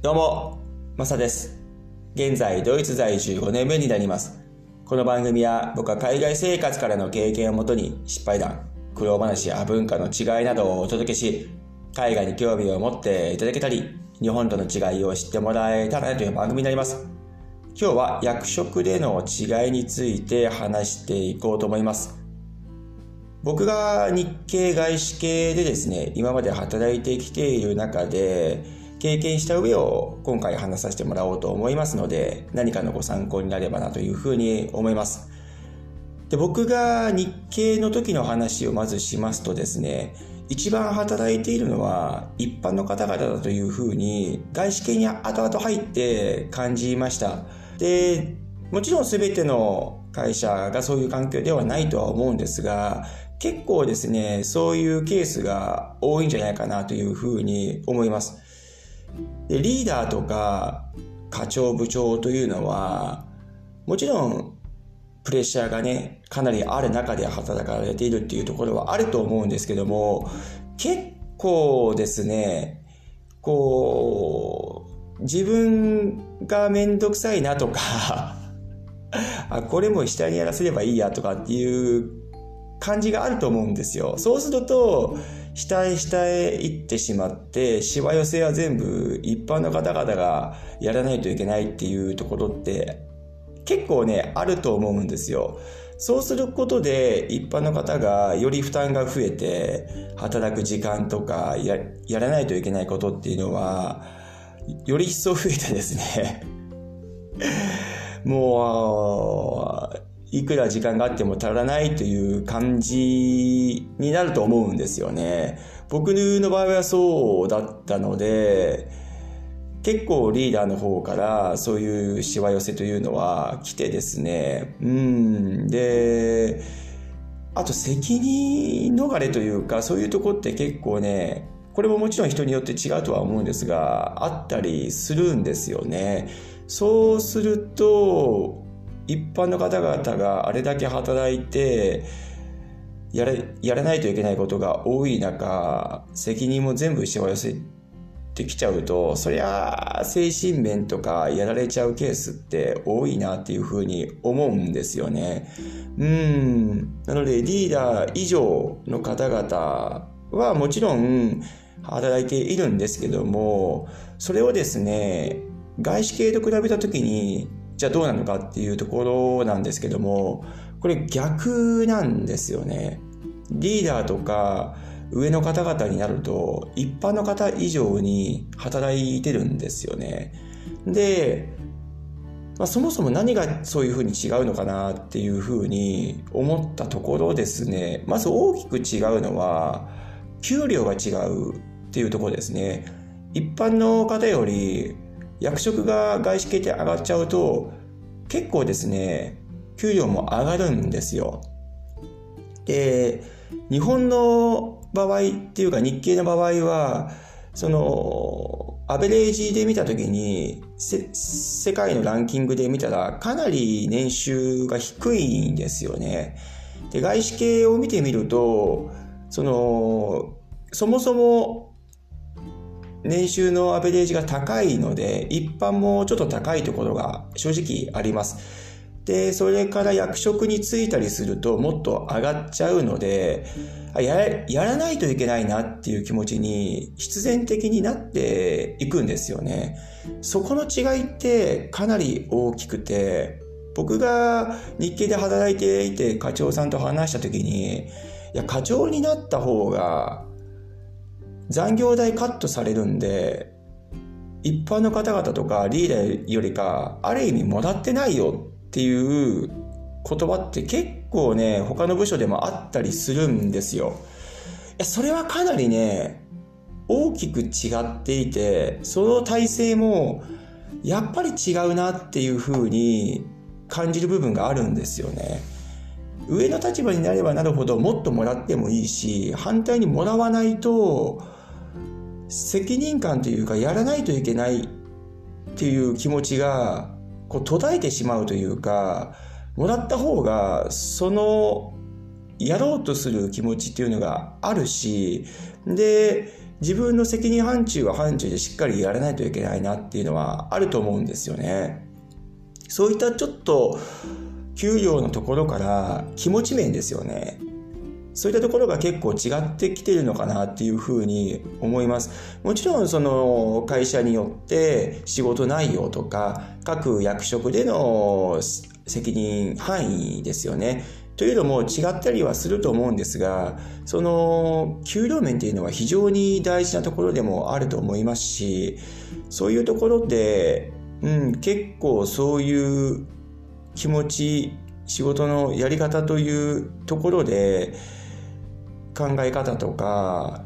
どうも、マサです。現在、ドイツ在住5年目になります。この番組は僕は海外生活からの経験をもとに失敗談、苦労話や文化の違いなどをお届けし、海外に興味を持っていただけたり、日本との違いを知ってもらえたらという番組になります。今日は役職での違いについて話していこうと思います。僕が日系外資系でですね、今まで働いてきている中で、経験した上を今回話させてもらおうと思いますので、何かのご参考になればなというふうに思います。で僕が日系の時の話をまずしますとですね、一番働いているのは一般の方々だというふうに外資系に後々入って感じました。で、もちろん全ての会社がそういう環境ではないとは思うんですが、結構ですね、そういうケースが多いんじゃないかなというふうに思います。でリーダーとか課長部長というのは、もちろんプレッシャーがね、かなりある中で働かれているっていうところはあると思うんですけども、結構ですね、こう、自分がめんどくさいなとか あ、これも下にやらせればいいやとかっていう感じがあると思うんですよ。そうすると、下へ下へ行ってしまって、しわ寄せは全部一般の方々がやらないといけないっていうところって結構ね、あると思うんですよ。そうすることで一般の方がより負担が増えて働く時間とかややらないといけないことっていうのはより一層増えてですね もういくら時間があっても足らないという感じになると思うんですよね。僕の場合はそうだったので、結構リーダーの方からそういうしわ寄せというのは来てですね、うん、で、あと責任逃れというか、そういうとこって結構ね、これももちろん人によって違うとは思うんですが、あったりするんですよね。そうすると、一般の方々があれだけ働いてやれやらないといけないことが多い中責任も全部しわ寄せてきちゃうとそりゃ精神面とかやられちゃうケースって多いなっていうふうに思うんですよね。うんなのでリーダー以上の方々はもちろん働いているんですけどもそれをですね外資系と比べた時にじゃあどうなのかっていうところなんですけども、これ逆なんですよね。リーダーとか上の方々になると、一般の方以上に働いてるんですよね。で、まあ、そもそも何がそういうふうに違うのかなっていうふうに思ったところですね。まず大きく違うのは、給料が違うっていうところですね。一般の方より役職が外資系で上がっちゃうと結構ですね給料も上がるんですよ。で日本の場合っていうか日系の場合はそのアベレージで見た時に世界のランキングで見たらかなり年収が低いんですよね。で外資系を見てみるとそのそもそも年収のアベレージが高いので、一般もちょっと高いところが正直あります。で、それから役職に就いたりするともっと上がっちゃうので、ややらないといけないなっていう気持ちに必然的になっていくんですよね。そこの違いってかなり大きくて、僕が日系で働いていて課長さんと話した時に、いや、課長になった方が残業代カットされるんで、一般の方々とかリーダーよりか、ある意味もらってないよっていう言葉って結構ね、他の部署でもあったりするんですよ。いや、それはかなりね、大きく違っていて、その体制も、やっぱり違うなっていうふうに感じる部分があるんですよね。上の立場になればなるほどもっともらってもいいし、反対にもらわないと、責任感というかやらないといけないっていう気持ちがこう途絶えてしまうというかもらった方がそのやろうとする気持ちっていうのがあるしで自分の責任範疇は範疇でしっかりやらないといけないなっていうのはあると思うんですよね。そういったちょっと給料のところから気持ち面ですよね。そういったところが結構違ってきてるのかなっていうふうに思います。もちろんその会社によって仕事内容とか各役職での責任範囲ですよね。というのも違ったりはすると思うんですが、その給料面っていうのは非常に大事なところでもあると思いますし、そういうところで、うん、結構そういう気持ち、仕事のやり方というところで、考え方とか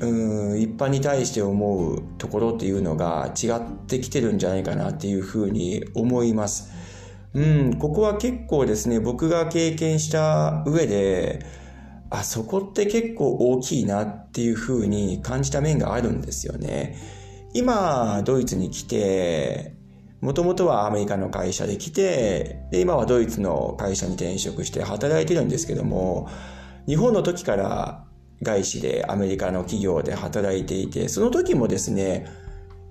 うん一般に対して思うところっていうのが違ってきてるんじゃないかなっていうふうに思います。うん、ここは結構ですね、僕が経験した上で、あそこって結構大きいなっていうふうに感じた面があるんですよね。今、ドイツに来て、もともとはアメリカの会社で来て、で、今はドイツの会社に転職して働いてるんですけども、日本の時から外資でアメリカの企業で働いていて、その時もですね、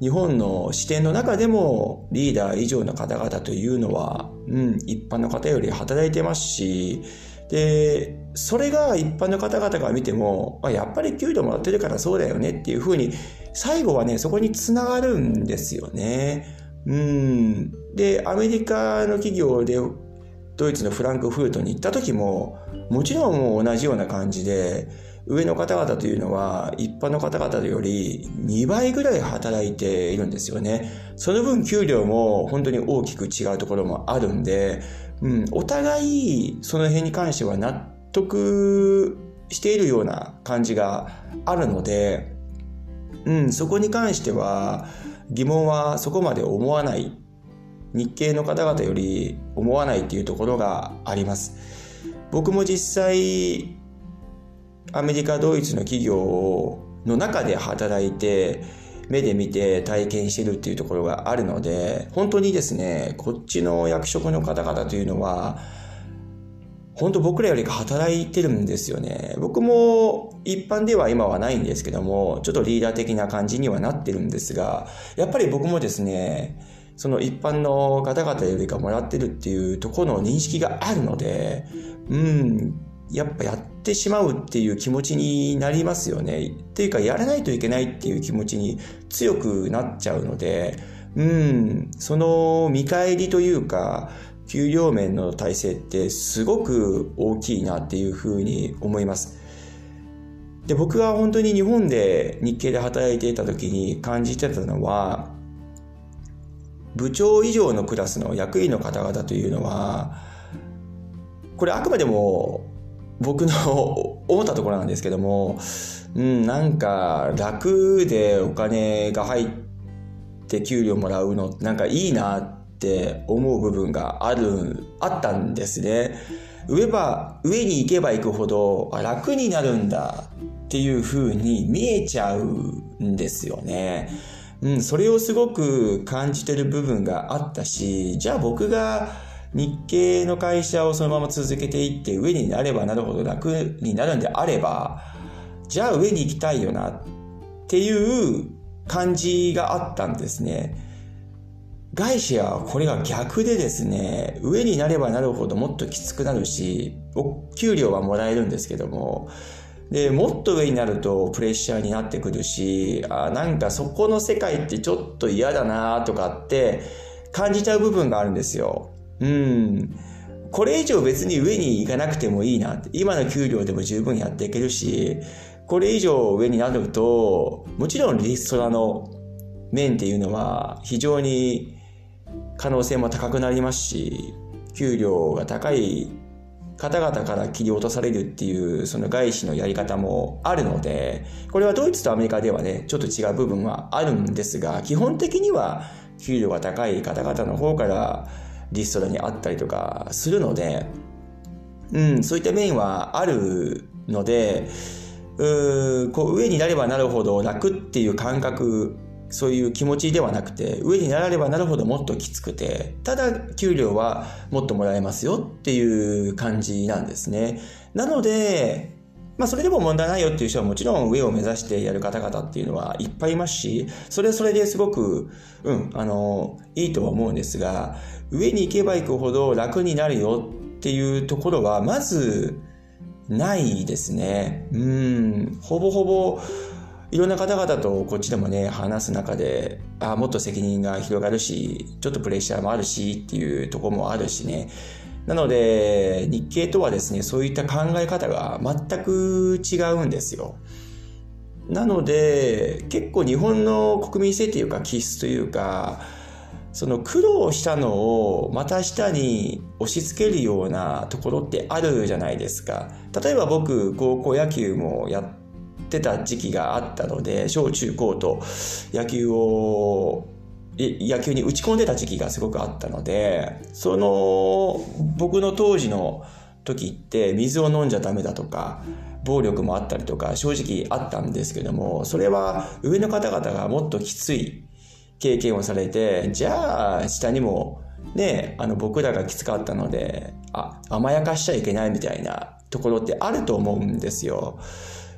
日本の視点の中でもリーダー以上の方々というのは、うん、一般の方より働いてますし、で、それが一般の方々が見ても、やっぱり給料もらってるからそうだよねっていうふうに、最後はね、そこにつながるんですよね。うん。で、アメリカの企業でドイツのフランクフルトに行った時も、もちろんもう同じような感じで、上の方々というのは一般の方々より2倍ぐらい働いているんですよね。その分給料も本当に大きく違うところもあるんで、うん、お互いその辺に関しては納得しているような感じがあるので、うん、そこに関しては疑問はそこまで思わない日系の方々より思わないっていうところがあります。僕も実際、アメリカ、ドイツの企業の中で働いて、目で見て体験してるっていうところがあるので、本当にですね、こっちの役職の方々というのは、本当僕らより働いてるんですよね。僕も一般では今はないんですけども、ちょっとリーダー的な感じにはなってるんですが、やっぱり僕もですね、その一般の方々よりかもらってるっていうところの認識があるので、うん、やっぱやってしまうっていう気持ちになりますよね。っていうか、やらないといけないっていう気持ちに強くなっちゃうので、うん、その見返りというか、給料面の体制ってすごく大きいなっていうふうに思います。で、僕が本当に日本で日系で働いていた時に感じてたのは、部長以上のクラスの役員の方々というのは、これあくまでも僕の 思ったところなんですけども、うん、なんか楽でお金が入って給料もらうのなんかいいなって思う部分がある、あったんですね。上ば、上に行けば行くほど楽になるんだっていう風に見えちゃうんですよね。うん、それをすごく感じてる部分があったし、じゃあ僕が日系の会社をそのまま続けていって上になればなるほど楽になるんであれば、じゃあ上に行きたいよなっていう感じがあったんですね。外資はこれが逆でですね、上になればなるほどもっときつくなるし、お給料はもらえるんですけども、で、もっと上になるとプレッシャーになってくるし、あなんかそこの世界ってちょっと嫌だなとかって感じちゃう部分があるんですよ。うん。これ以上別に上に行かなくてもいいなって。今の給料でも十分やっていけるし、これ以上上になると、もちろんリストラの面っていうのは非常に可能性も高くなりますし、給料が高い方々から切り落とされるっていうその外資のやり方もあるので、これはドイツとアメリカではね、ちょっと違う部分はあるんですが、基本的には給料が高い方々の方からリストラにあったりとかするので、うん、そういった面はあるので、うこう上になればなるほど楽っていう感覚そういう気持ちではなくて、上にならればなるほどもっときつくて、ただ給料はもっともらえますよっていう感じなんですね。なので、まあそれでも問題ないよっていう人はもちろん上を目指してやる方々っていうのはいっぱいいますし、それはそれですごく、うん、あの、いいとは思うんですが、上に行けば行くほど楽になるよっていうところは、まず、ないですね。うん、ほぼほぼ、いろんな方々とこっちでもね、話す中で、あもっと責任が広がるし、ちょっとプレッシャーもあるしっていうとこもあるしね。なので、日経とはですね、そういった考え方が全く違うんですよ。なので、結構日本の国民性というか気質というか、その苦労したのをまた下に押し付けるようなところってあるじゃないですか。例えば僕、高校野球もやってた時期があったので、小中高と野球を野球に打ち込んでた時期がすごくあったので、その僕の当時の時って水を飲んじゃダメだとか、暴力もあったりとか正直あったんですけども、それは上の方々がもっときつい経験をされて、じゃあ下にもね、あの僕らがきつかったので、あ、甘やかしちゃいけないみたいなところってあると思うんですよ。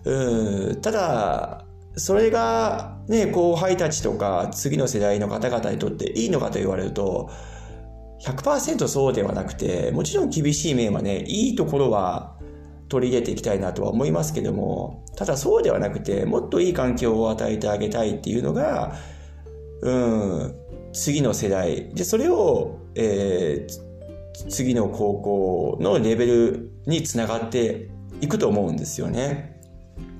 うん、ただ、それがね、後輩たちとか次の世代の方々にとっていいのかと言われると、100%そうではなくて、もちろん厳しい面はね、いいところは取り入れていきたいなとは思いますけども、ただそうではなくて、もっといい環境を与えてあげたいっていうのが、うん、次の世代。で、それを、えー、次の高校のレベルにつながっていくと思うんですよね。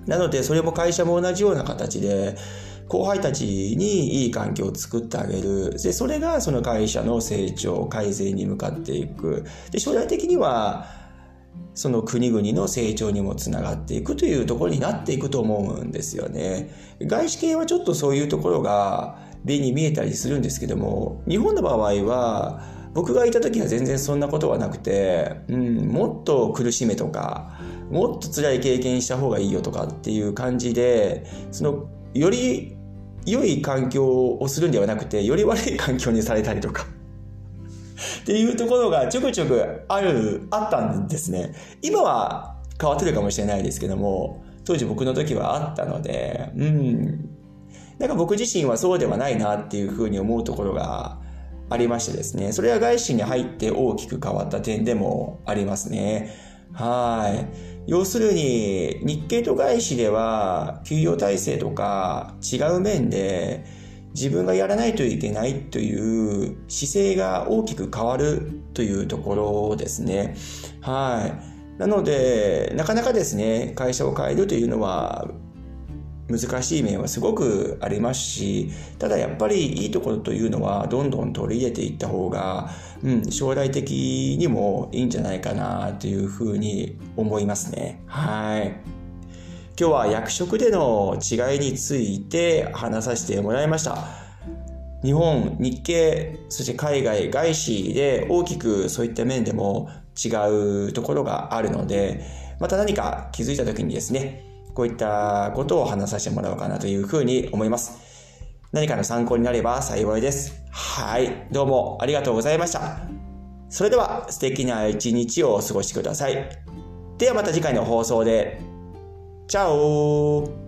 なので、それも会社も同じような形で、後輩たちにいい環境を作ってあげる。で、それがその会社の成長、改善に向かっていく。で、将来的には、その国々の成長にもつながっていくというところになっていくと思うんですよね。外資系はちょっとそういうところが目に見えたりするんですけども、日本の場合は、僕がいた時は全然そんなことはなくて、うん、もっと苦しめとか、もっと辛い経験した方がいいよとかっていう感じで、その、より良い環境をするんではなくて、より悪い環境にされたりとか っていうところがちょくちょくある、あったんですね。今は変わってるかもしれないですけども、当時僕の時はあったので、うん。なんか僕自身はそうではないなっていうふうに思うところがありましてですね。それは外資に入って大きく変わった点でもありますね。はい。要するに、日系と外資では、給与体制とか違う面で、自分がやらないといけないという姿勢が大きく変わるというところですね。はい。なので、なかなかですね、会社を変えるというのは難しい面はすごくありますし、ただやっぱりいいところというのはどんどん取り入れていった方が、うん、将来的にもいいんじゃないかなというふうに思いますね。はい。今日は役職での違いについて話させてもらいました。日本、日系、そして海外、外資で大きくそういった面でも違うところがあるので、また何か気づいた時にですね、こういったことを話させてもらおうかなというふうに思います。何かの参考になれば幸いです。はい。どうもありがとうございました。それでは素敵な一日をお過ごしください。ではまた次回の放送で。チャオ